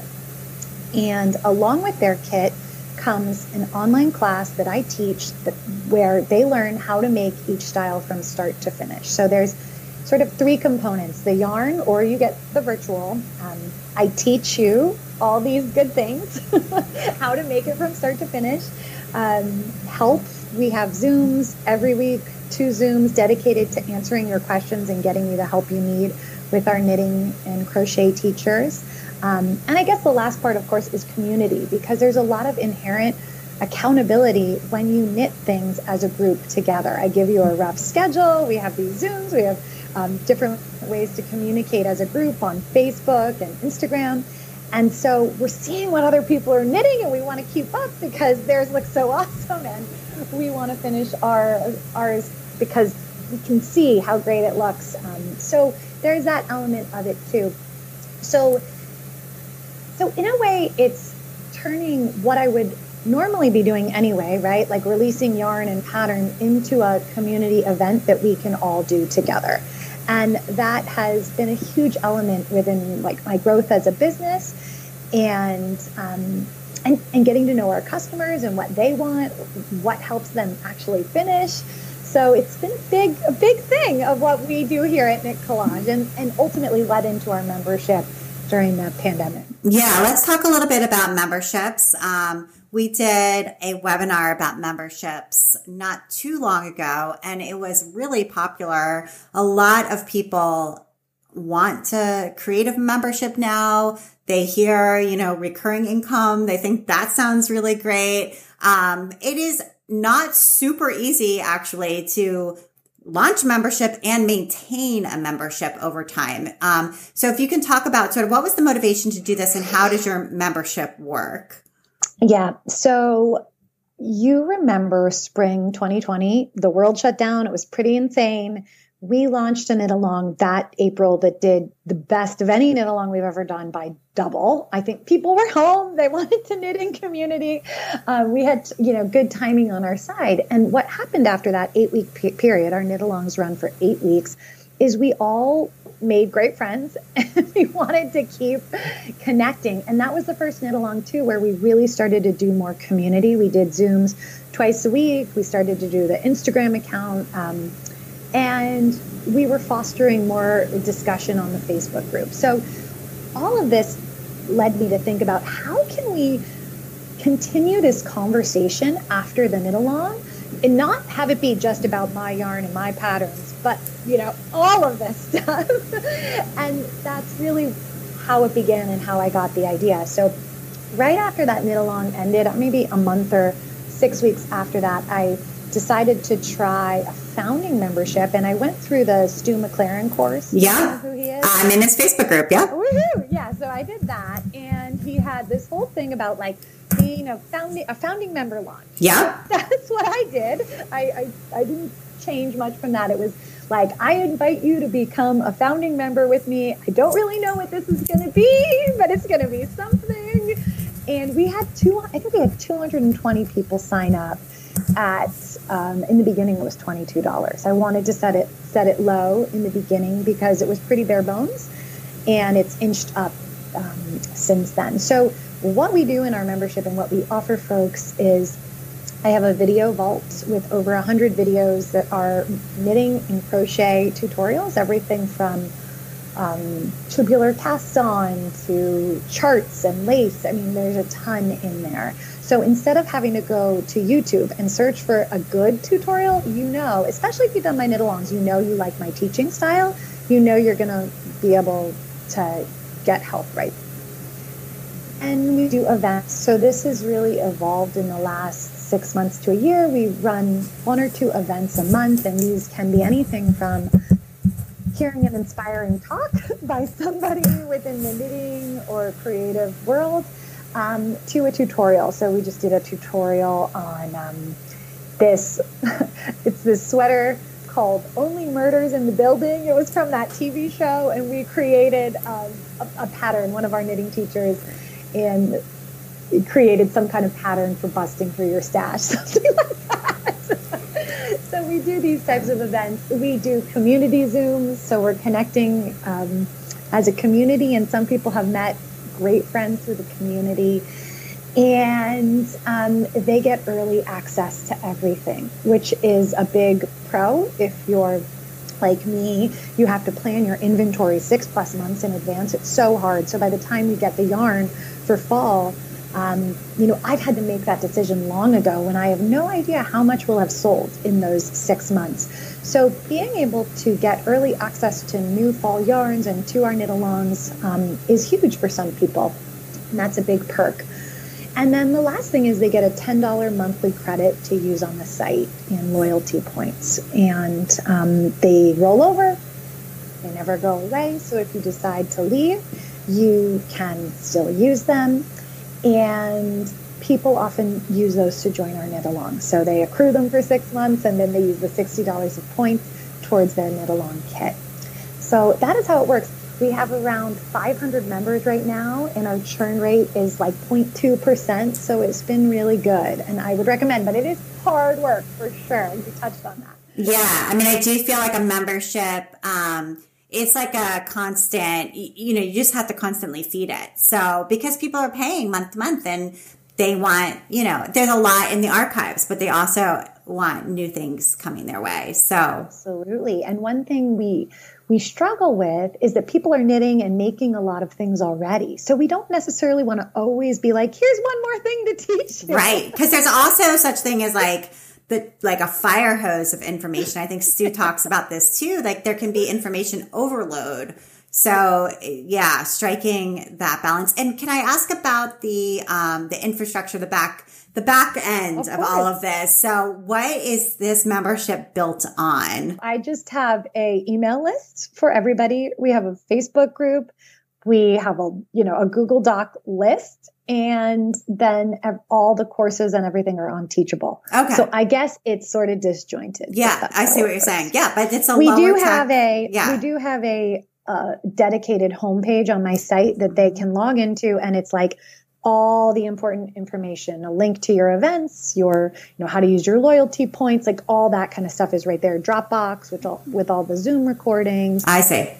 And along with their kit comes an online class that I teach that, where they learn how to make each style from start to finish. So there's sort of three components the yarn, or you get the virtual. Um, I teach you all these good things, how to make it from start to finish. Um, help, we have Zooms every week two Zooms dedicated to answering your questions and getting you the help you need with our knitting and crochet teachers. Um, and I guess the last part, of course, is community because there's a lot of inherent accountability when you knit things as a group together. I give you a rough schedule. We have these Zooms. We have um, different ways to communicate as a group on Facebook and Instagram. And so we're seeing what other people are knitting and we want to keep up because theirs looks so awesome and we want to finish our ours because we can see how great it looks. Um, so there's that element of it too. So, so in a way, it's turning what I would normally be doing anyway, right? Like releasing yarn and pattern into a community event that we can all do together. And that has been a huge element within like my growth as a business and um, and, and getting to know our customers and what they want, what helps them actually finish. So it's been a big, a big thing of what we do here at Knit Collage and, and ultimately led into our membership during the pandemic. Yeah, let's talk a little bit about memberships. Um, we did a webinar about memberships not too long ago, and it was really popular. A lot of people want to create a membership now. They hear, you know, recurring income. They think that sounds really great. Um, it is not super easy actually to launch membership and maintain a membership over time. Um, so if you can talk about sort of what was the motivation to do this and how does your membership work? Yeah. So you remember spring 2020, the world shut down. It was pretty insane we launched a knit along that April that did the best of any knit along we've ever done by double. I think people were home; they wanted to knit in community. Uh, we had, you know, good timing on our side. And what happened after that eight week period, our knit alongs run for eight weeks, is we all made great friends and we wanted to keep connecting. And that was the first knit along too, where we really started to do more community. We did Zooms twice a week. We started to do the Instagram account. Um, and we were fostering more discussion on the Facebook group. So all of this led me to think about how can we continue this conversation after the knit along and not have it be just about my yarn and my patterns, but you know, all of this stuff. and that's really how it began and how I got the idea. So right after that knit along ended, maybe a month or six weeks after that, I decided to try a founding membership and I went through the Stu McLaren course. Yeah. who he is? I'm in his Facebook group. Yeah. Woohoo! Yeah. So I did that and he had this whole thing about like being a founding a founding member launch. Yeah. So that's what I did. I, I, I didn't change much from that. It was like I invite you to become a founding member with me. I don't really know what this is going to be, but it's going to be something. And we had two. I think we had 220 people sign up at um, in the beginning it was twenty two dollars. I wanted to set it set it low in the beginning because it was pretty bare bones, and it's inched up um, since then. So what we do in our membership and what we offer folks is I have a video vault with over 100 videos that are knitting and crochet tutorials, everything from um, tubular cast on to charts and lace. I mean, there's a ton in there. So instead of having to go to YouTube and search for a good tutorial, you know, especially if you've done my knit alongs, you know you like my teaching style, you know you're going to be able to get help right. And we do events. So this has really evolved in the last six months to a year. We run one or two events a month, and these can be anything from hearing an inspiring talk by somebody within the knitting or creative world um, to a tutorial. So we just did a tutorial on um, this. it's this sweater called Only Murders in the Building. It was from that TV show, and we created um, a, a, pattern. One of our knitting teachers and created some kind of pattern for busting through your stash, something like that. so we do these types of events. We do community Zooms, so we're connecting um, as a community, and some people have met great friends through the community. And um, they get early access to everything, which is a big pro. If you're like me, you have to plan your inventory six plus months in advance. It's so hard. So by the time you get the yarn for fall, um, you know, I've had to make that decision long ago when I have no idea how much will have sold in those six months. So being able to get early access to new fall yarns and to our knit alongs um, is huge for some people. And that's a big perk. And then the last thing is they get a $10 monthly credit to use on the site and loyalty points. And um, they roll over, they never go away. So if you decide to leave, you can still use them and people often use those to join our knit along. So they accrue them for six months and then they use the $60 of points towards their knit along kit. So that is how it works. We have around 500 members right now, and our churn rate is like 0.2%. So it's been really good, and I would recommend, but it is hard work for sure. You touched on that. Yeah, I mean, I do feel like a membership. Um, it's like a constant, you know, you just have to constantly feed it. So because people are paying month to month and they want, you know, there's a lot in the archives, but they also want new things coming their way. So absolutely. And one thing we we struggle with is that people are knitting and making a lot of things already. So we don't necessarily want to always be like, here's one more thing to teach you. Right. Because there's also such thing as like the like a fire hose of information. I think Stu talks about this too. Like there can be information overload. So yeah, striking that balance. And can I ask about the um the infrastructure, the back the back end of, of all of this. So what is this membership built on? I just have a email list for everybody. We have a Facebook group. We have a, you know, a Google Doc list and then all the courses and everything are on Teachable. Okay. So I guess it's sort of disjointed. Yeah, I see what you're saying. Yeah, but it's a we do have a yeah. we do have a uh, dedicated homepage on my site that they can log into, and it's like all the important information a link to your events your you know how to use your loyalty points like all that kind of stuff is right there dropbox with all with all the zoom recordings i see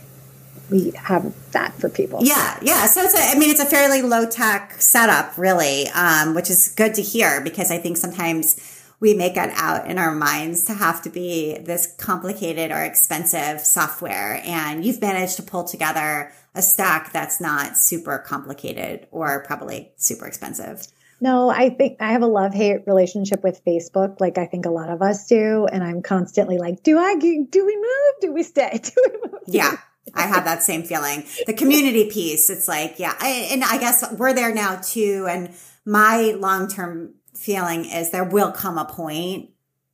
we have that for people yeah yeah so it's a i mean it's a fairly low tech setup really um, which is good to hear because i think sometimes we make it out in our minds to have to be this complicated or expensive software and you've managed to pull together a stack that's not super complicated or probably super expensive. No, I think I have a love hate relationship with Facebook, like I think a lot of us do. And I'm constantly like, do I, do we move? Do we stay? Do we move? Yeah. I have that same feeling. The community piece, it's like, yeah. I, and I guess we're there now too. And my long term feeling is there will come a point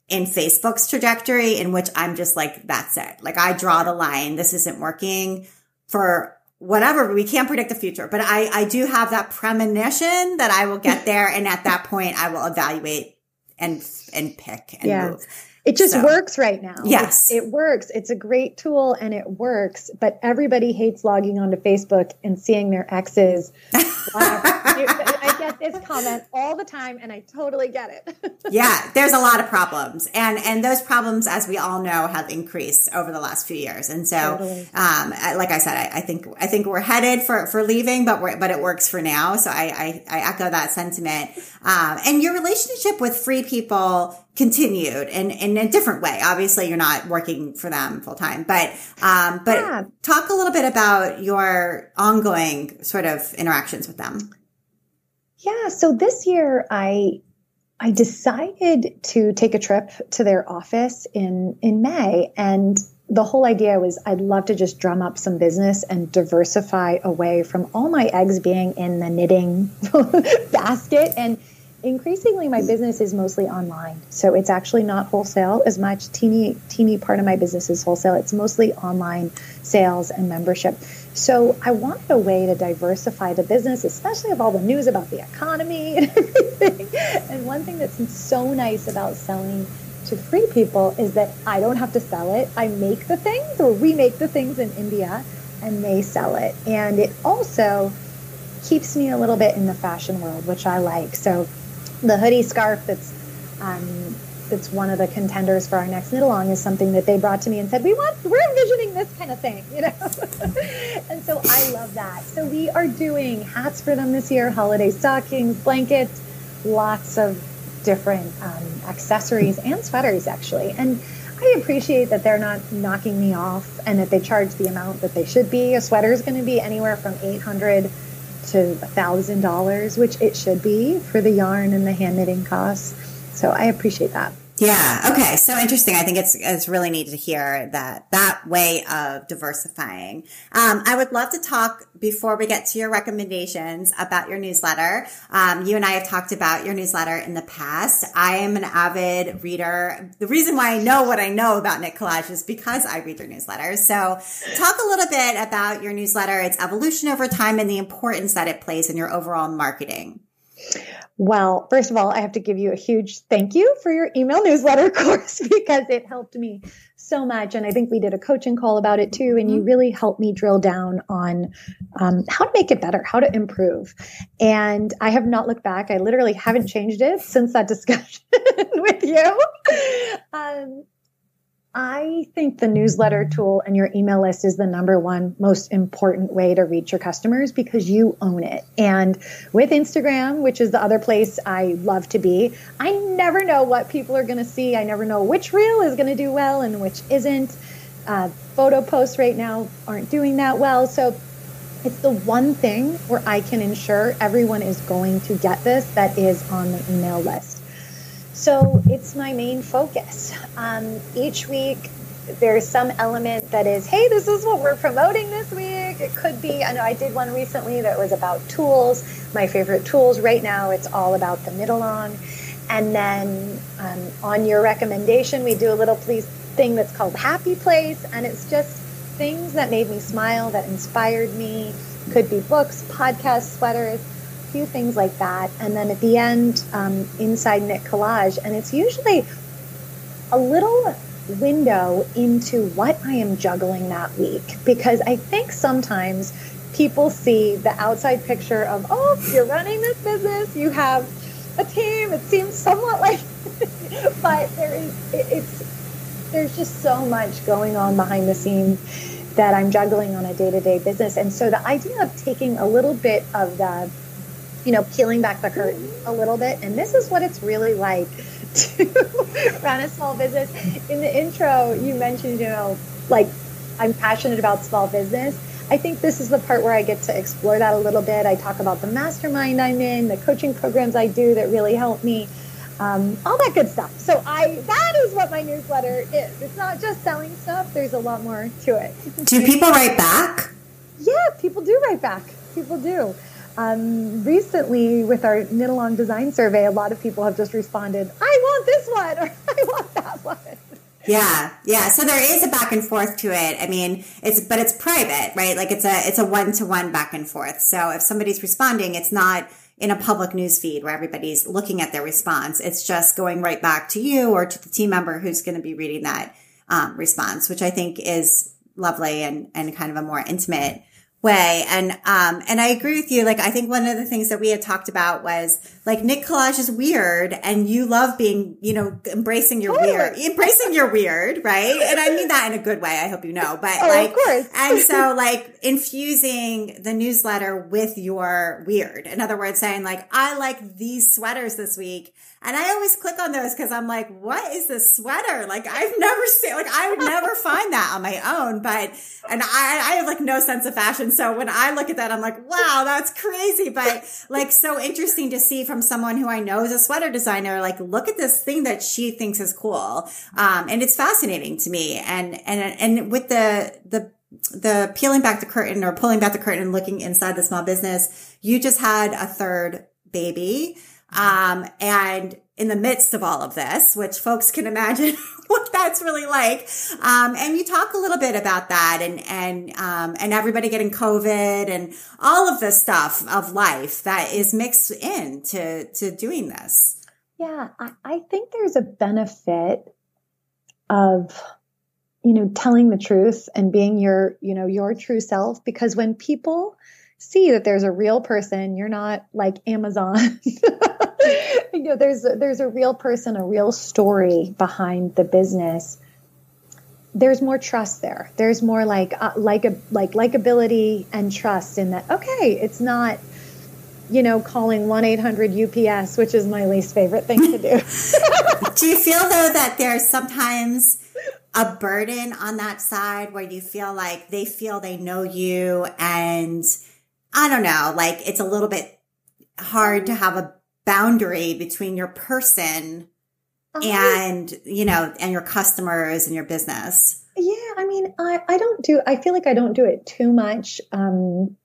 in Facebook's trajectory in which I'm just like, that's it. Like I draw the line. This isn't working for whatever we can't predict the future but i i do have that premonition that i will get there and at that point i will evaluate and and pick and yeah. move it just so, works right now. Yes. It, it, works. It's a great tool and it works, but everybody hates logging onto Facebook and seeing their exes. I get this comment all the time and I totally get it. yeah, there's a lot of problems. And and those problems as we all know have increased over the last few years. And so totally. um like I said, I, I, think I think we're headed for for leaving, but we're but it works for now. So I I, I echo that sentiment. Um and your relationship with free people continued in, in a different way. Obviously, you're not working for them full time, but, um, but yeah. talk a little bit about your ongoing sort of interactions with them. Yeah. So this year I, I decided to take a trip to their office in, in May and the whole idea was I'd love to just drum up some business and diversify away from all my eggs being in the knitting basket and increasingly my business is mostly online so it's actually not wholesale as much. Teeny teeny part of my business is wholesale. It's mostly online sales and membership. So i wanted a way to diversify the business especially of all the news about the economy and everything. And one thing that's so nice about selling to free people is that i don't have to sell it. I make the things or we make the things in india and they sell it. And it also keeps me a little bit in the fashion world which i like. So the hoodie scarf that's um, that's one of the contenders for our next knit along is something that they brought to me and said we want we're envisioning this kind of thing you know? And so i love that. So we are doing hats for them this year holiday stockings blankets lots of different um, accessories and sweaters actually. And i appreciate that they're not knocking me off and that they charge the amount that they should be. A sweater is going to be anywhere from 800 to a thousand dollars, which it should be for the yarn and the hand knitting costs. So I appreciate that. Yeah. Okay. So interesting. I think it's it's really neat to hear that that way of diversifying. Um, I would love to talk before we get to your recommendations about your newsletter. Um, you and I have talked about your newsletter in the past. I am an avid reader. The reason why I know what I know about Knit Collage is because I read your newsletter. So, talk a little bit about your newsletter, its evolution over time, and the importance that it plays in your overall marketing. Well, first of all, I have to give you a huge thank you for your email newsletter course because it helped me so much. And I think we did a coaching call about it too. And you mm-hmm. really helped me drill down on um, how to make it better, how to improve. And I have not looked back. I literally haven't changed it since that discussion with you. Um, I think the newsletter tool and your email list is the number one most important way to reach your customers because you own it. And with Instagram, which is the other place I love to be, I never know what people are going to see. I never know which reel is going to do well and which isn't. Uh, photo posts right now aren't doing that well. So it's the one thing where I can ensure everyone is going to get this that is on the email list. So it's my main focus. Um, each week, there's some element that is, hey, this is what we're promoting this week. It could be, I know I did one recently that was about tools, my favorite tools. Right now, it's all about the Knit-Along. And then um, on your recommendation, we do a little please thing that's called Happy Place. And it's just things that made me smile, that inspired me. Could be books, podcasts, sweaters few things like that. And then at the end, um, inside Knit Collage. And it's usually a little window into what I am juggling that week. Because I think sometimes people see the outside picture of, oh, you're running this business, you have a team. It seems somewhat like, but there is, it, it's, there's just so much going on behind the scenes that I'm juggling on a day to day business. And so the idea of taking a little bit of the you know, peeling back the curtain a little bit. And this is what it's really like to run a small business. In the intro, you mentioned, you know, like I'm passionate about small business. I think this is the part where I get to explore that a little bit. I talk about the mastermind I'm in, the coaching programs I do that really help me, um, all that good stuff. So I that is what my newsletter is. It's not just selling stuff. There's a lot more to it. Do people write back? Yeah, people do write back. People do. Um, recently, with our Knit-Along design survey, a lot of people have just responded, I want this one or I want that one. Yeah, yeah. So there is a back and forth to it. I mean, it's but it's private, right? Like it's a it's a one to one back and forth. So if somebody's responding, it's not in a public news feed where everybody's looking at their response. It's just going right back to you or to the team member who's going to be reading that um, response, which I think is lovely and and kind of a more intimate way. And, um, and I agree with you. Like, I think one of the things that we had talked about was like Knit Collage is weird and you love being, you know, embracing your totally. weird, embracing your weird, right? And I mean that in a good way. I hope you know, but oh, like, and so like infusing the newsletter with your weird. In other words, saying like, I like these sweaters this week and I always click on those because I'm like, what is this sweater? Like I've never seen, like I would never find that on my own, but, and I, I have like no sense of fashion. So when I look at that, I'm like, wow, that's crazy. But like so interesting to see from someone who I know is a sweater designer, like look at this thing that she thinks is cool. Um, and it's fascinating to me. And, and, and with the, the, the peeling back the curtain or pulling back the curtain and looking inside the small business, you just had a third baby. Um, and in the midst of all of this, which folks can imagine what that's really like. Um, and you talk a little bit about that and, and, um, and everybody getting COVID and all of the stuff of life that is mixed in to, to doing this. Yeah. I, I think there's a benefit of, you know, telling the truth and being your, you know, your true self because when people see that there's a real person, you're not like Amazon you know, there's there's a real person, a real story behind the business. There's more trust there. There's more like uh, like a like likability and trust in that. Okay, it's not you know, calling 1 800 UPS, which is my least favorite thing to do. do you feel, though, that there's sometimes a burden on that side where you feel like they feel they know you and I don't know, like it's a little bit hard to have a boundary between your person uh-huh. and, you know, and your customers and your business. Yeah. I mean, I, I don't do, I feel like I don't do it too much. Um,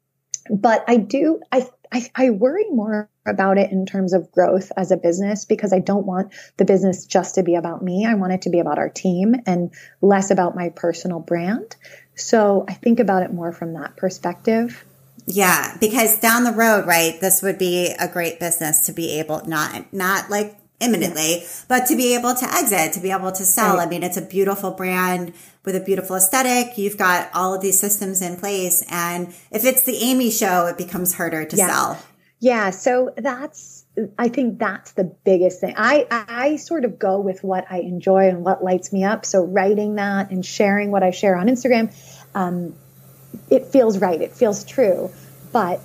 but I do, I, I, I worry more about it in terms of growth as a business because I don't want the business just to be about me. I want it to be about our team and less about my personal brand. So I think about it more from that perspective. Yeah, because down the road, right, this would be a great business to be able not not like imminently, but to be able to exit, to be able to sell. Right. I mean, it's a beautiful brand with a beautiful aesthetic. You've got all of these systems in place, and if it's the Amy show, it becomes harder to yeah. sell. Yeah, so that's I think that's the biggest thing. I I sort of go with what I enjoy and what lights me up. So writing that and sharing what I share on Instagram, um, it feels right. It feels true. But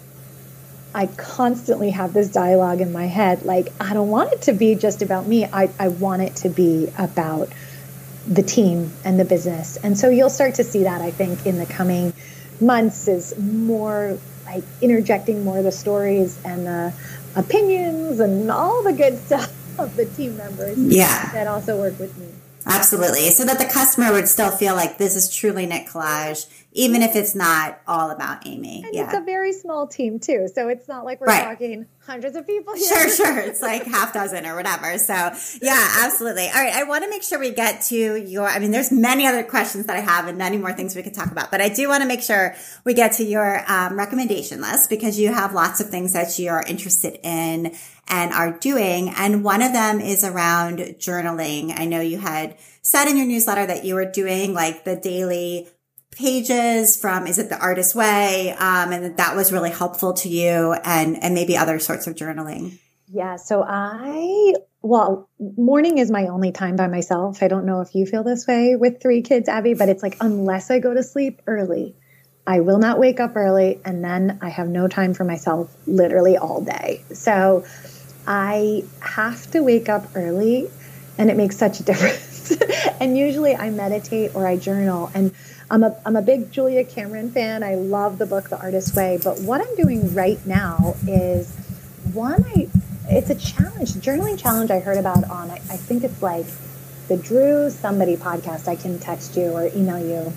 I constantly have this dialogue in my head, like I don't want it to be just about me. I I want it to be about the team and the business. And so you'll start to see that I think in the coming months is more like interjecting more of the stories and the opinions and all the good stuff of the team members yeah. that also work with me. Absolutely. So that the customer would still feel like this is truly Knit Collage, even if it's not all about Amy. And yeah. it's a very small team too. So it's not like we're right. talking hundreds of people here. Sure, sure. It's like half dozen or whatever. So yeah, absolutely. All right. I want to make sure we get to your, I mean, there's many other questions that I have and many more things we could talk about, but I do want to make sure we get to your um, recommendation list because you have lots of things that you are interested in and are doing. And one of them is around journaling. I know you had said in your newsletter that you were doing like the daily pages from is it the artist way? Um, and that, was really helpful to you and and maybe other sorts of journaling. Yeah so i well morning is my only time by myself. I don't know if you feel this way with three kids abby but it's like unless i go to sleep early i will not wake up early and then i have no time for myself literally all day. So I have to wake up early and it makes such a difference. and usually I meditate or I journal and I'm a, I'm a big Julia Cameron fan. I love the book The Artist Way, but what I'm doing right now is one I it's a challenge, journaling challenge I heard about on I, I think it's like the Drew somebody podcast. I can text you or email you.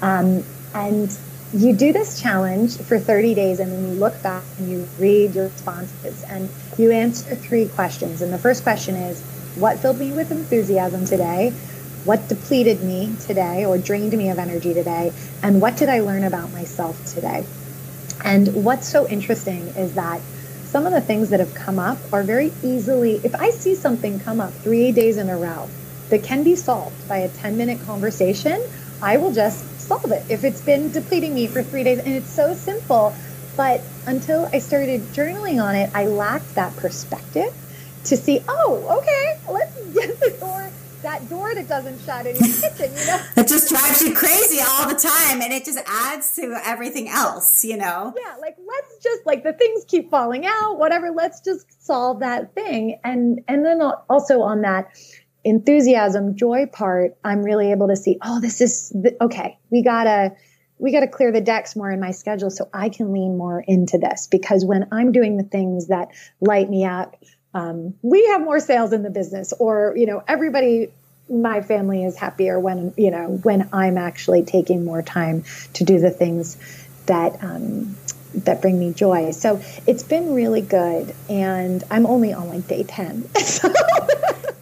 Um, and you do this challenge for 30 days and then you look back and you read your responses and you answer three questions. And the first question is what filled me with enthusiasm today? What depleted me today or drained me of energy today? And what did I learn about myself today? And what's so interesting is that some of the things that have come up are very easily, if I see something come up three days in a row that can be solved by a 10 minute conversation, I will just solve it if it's been depleting me for three days. And it's so simple. But until I started journaling on it, I lacked that perspective to see, oh, okay, let's get the door, that door that doesn't shut in your kitchen, you know? it just drives you crazy all the time and it just adds to everything else, you know? Yeah, like let's just like the things keep falling out, whatever, let's just solve that thing. And and then also on that enthusiasm, joy part, I'm really able to see, oh, this is okay. We gotta, we gotta clear the decks more in my schedule so I can lean more into this because when I'm doing the things that light me up, um, we have more sales in the business, or you know, everybody my family is happier when you know when I'm actually taking more time to do the things that um, that bring me joy. So it's been really good, and I'm only on like day ten.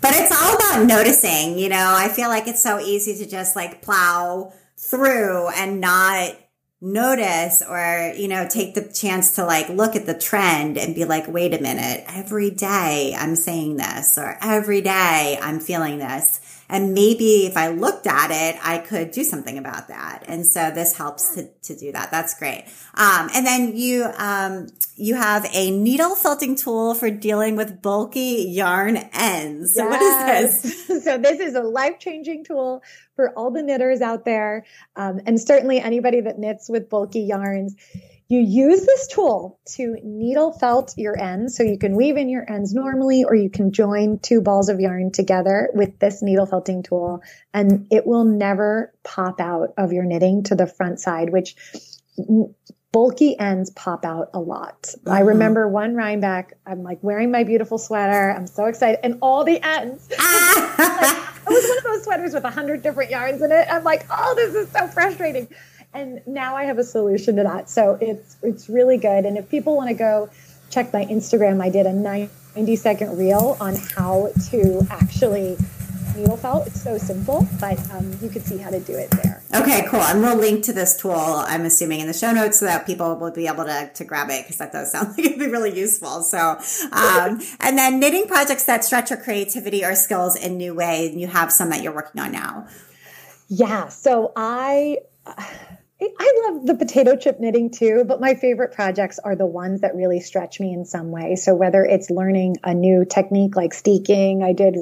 But it's all about noticing, you know. I feel like it's so easy to just like plow through and not notice or, you know, take the chance to like look at the trend and be like, wait a minute, every day I'm saying this or every day I'm feeling this. And maybe if I looked at it, I could do something about that. And so this helps to, to do that. That's great. Um, and then you, um, you have a needle felting tool for dealing with bulky yarn ends. So yes. what is this? so this is a life changing tool for all the knitters out there. Um, and certainly anybody that knits with bulky yarns. You use this tool to needle felt your ends. So you can weave in your ends normally, or you can join two balls of yarn together with this needle felting tool, and it will never pop out of your knitting to the front side, which bulky ends pop out a lot. Mm-hmm. I remember one Rhinebeck, I'm like wearing my beautiful sweater. I'm so excited. And all the ends. Ah. like, it was one of those sweaters with a hundred different yarns in it. I'm like, oh, this is so frustrating and now I have a solution to that. So it's it's really good. And if people want to go check my Instagram, I did a 90 second reel on how to actually needle felt. It's so simple, but um, you can see how to do it there. Okay, cool. And we'll link to this tool, I'm assuming, in the show notes so that people will be able to, to grab it because that does sound like it'd be really useful. So, um, and then knitting projects that stretch your creativity or skills in new ways. And you have some that you're working on now. Yeah. So I. Uh, I love the potato chip knitting too, but my favorite projects are the ones that really stretch me in some way. So whether it's learning a new technique like steeking, I did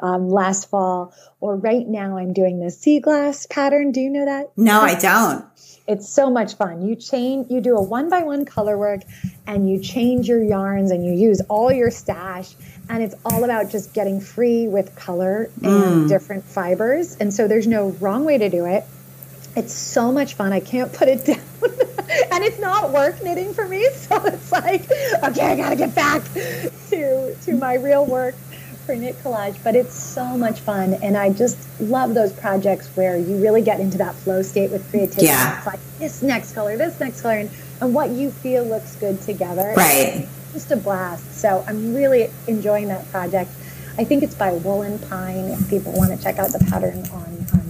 um, last fall, or right now I'm doing the sea glass pattern. Do you know that? No, I don't. It's so much fun. You change, you do a one by one color work and you change your yarns and you use all your stash. And it's all about just getting free with color and mm. different fibers. And so there's no wrong way to do it. It's so much fun. I can't put it down. and it's not work knitting for me. So it's like, okay, I got to get back to, to my real work for knit collage, but it's so much fun. And I just love those projects where you really get into that flow state with creativity. Yeah. It's like this next color, this next color, and, and what you feel looks good together. Right. It's just a blast. So I'm really enjoying that project. I think it's by Woolen Pine if people want to check out the pattern on, on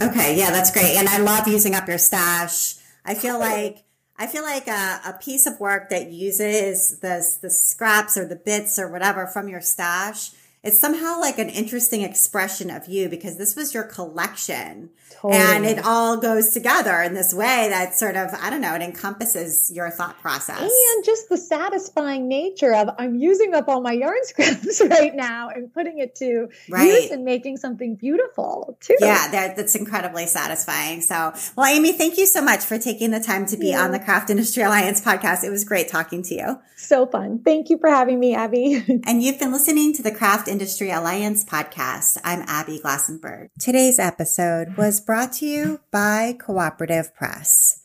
Okay, yeah, that's great. And I love using up your stash. I feel like I feel like a, a piece of work that uses the, the scraps or the bits or whatever from your stash it's somehow like an interesting expression of you because this was your collection. Totally. And it all goes together in this way that sort of, I don't know, it encompasses your thought process. And just the satisfying nature of I'm using up all my yarn scraps right now and putting it to right. use and making something beautiful too. Yeah, that, that's incredibly satisfying. So, well, Amy, thank you so much for taking the time to be yeah. on the Craft Industry Alliance podcast. It was great talking to you. So fun. Thank you for having me, Abby. and you've been listening to the Craft Industry Alliance podcast. I'm Abby Glassenberg. Today's episode was brought to you by Cooperative Press.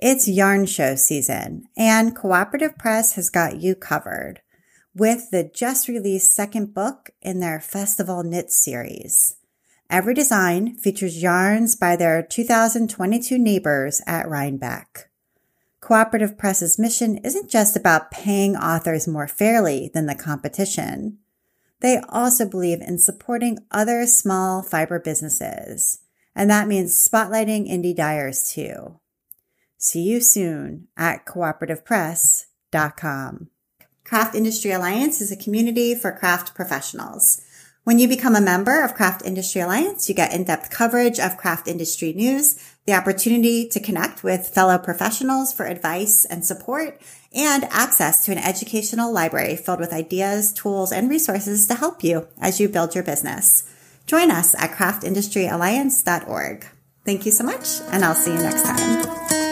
It's yarn show season, and Cooperative Press has got you covered with the just released second book in their Festival Knit series. Every design features yarns by their 2022 neighbors at Rhinebeck. Cooperative Press's mission isn't just about paying authors more fairly than the competition. They also believe in supporting other small fiber businesses, and that means spotlighting indie dyers too. See you soon at cooperativepress.com. Craft Industry Alliance is a community for craft professionals. When you become a member of Craft Industry Alliance, you get in-depth coverage of craft industry news, the opportunity to connect with fellow professionals for advice and support, and access to an educational library filled with ideas, tools, and resources to help you as you build your business. Join us at craftindustryalliance.org. Thank you so much, and I'll see you next time.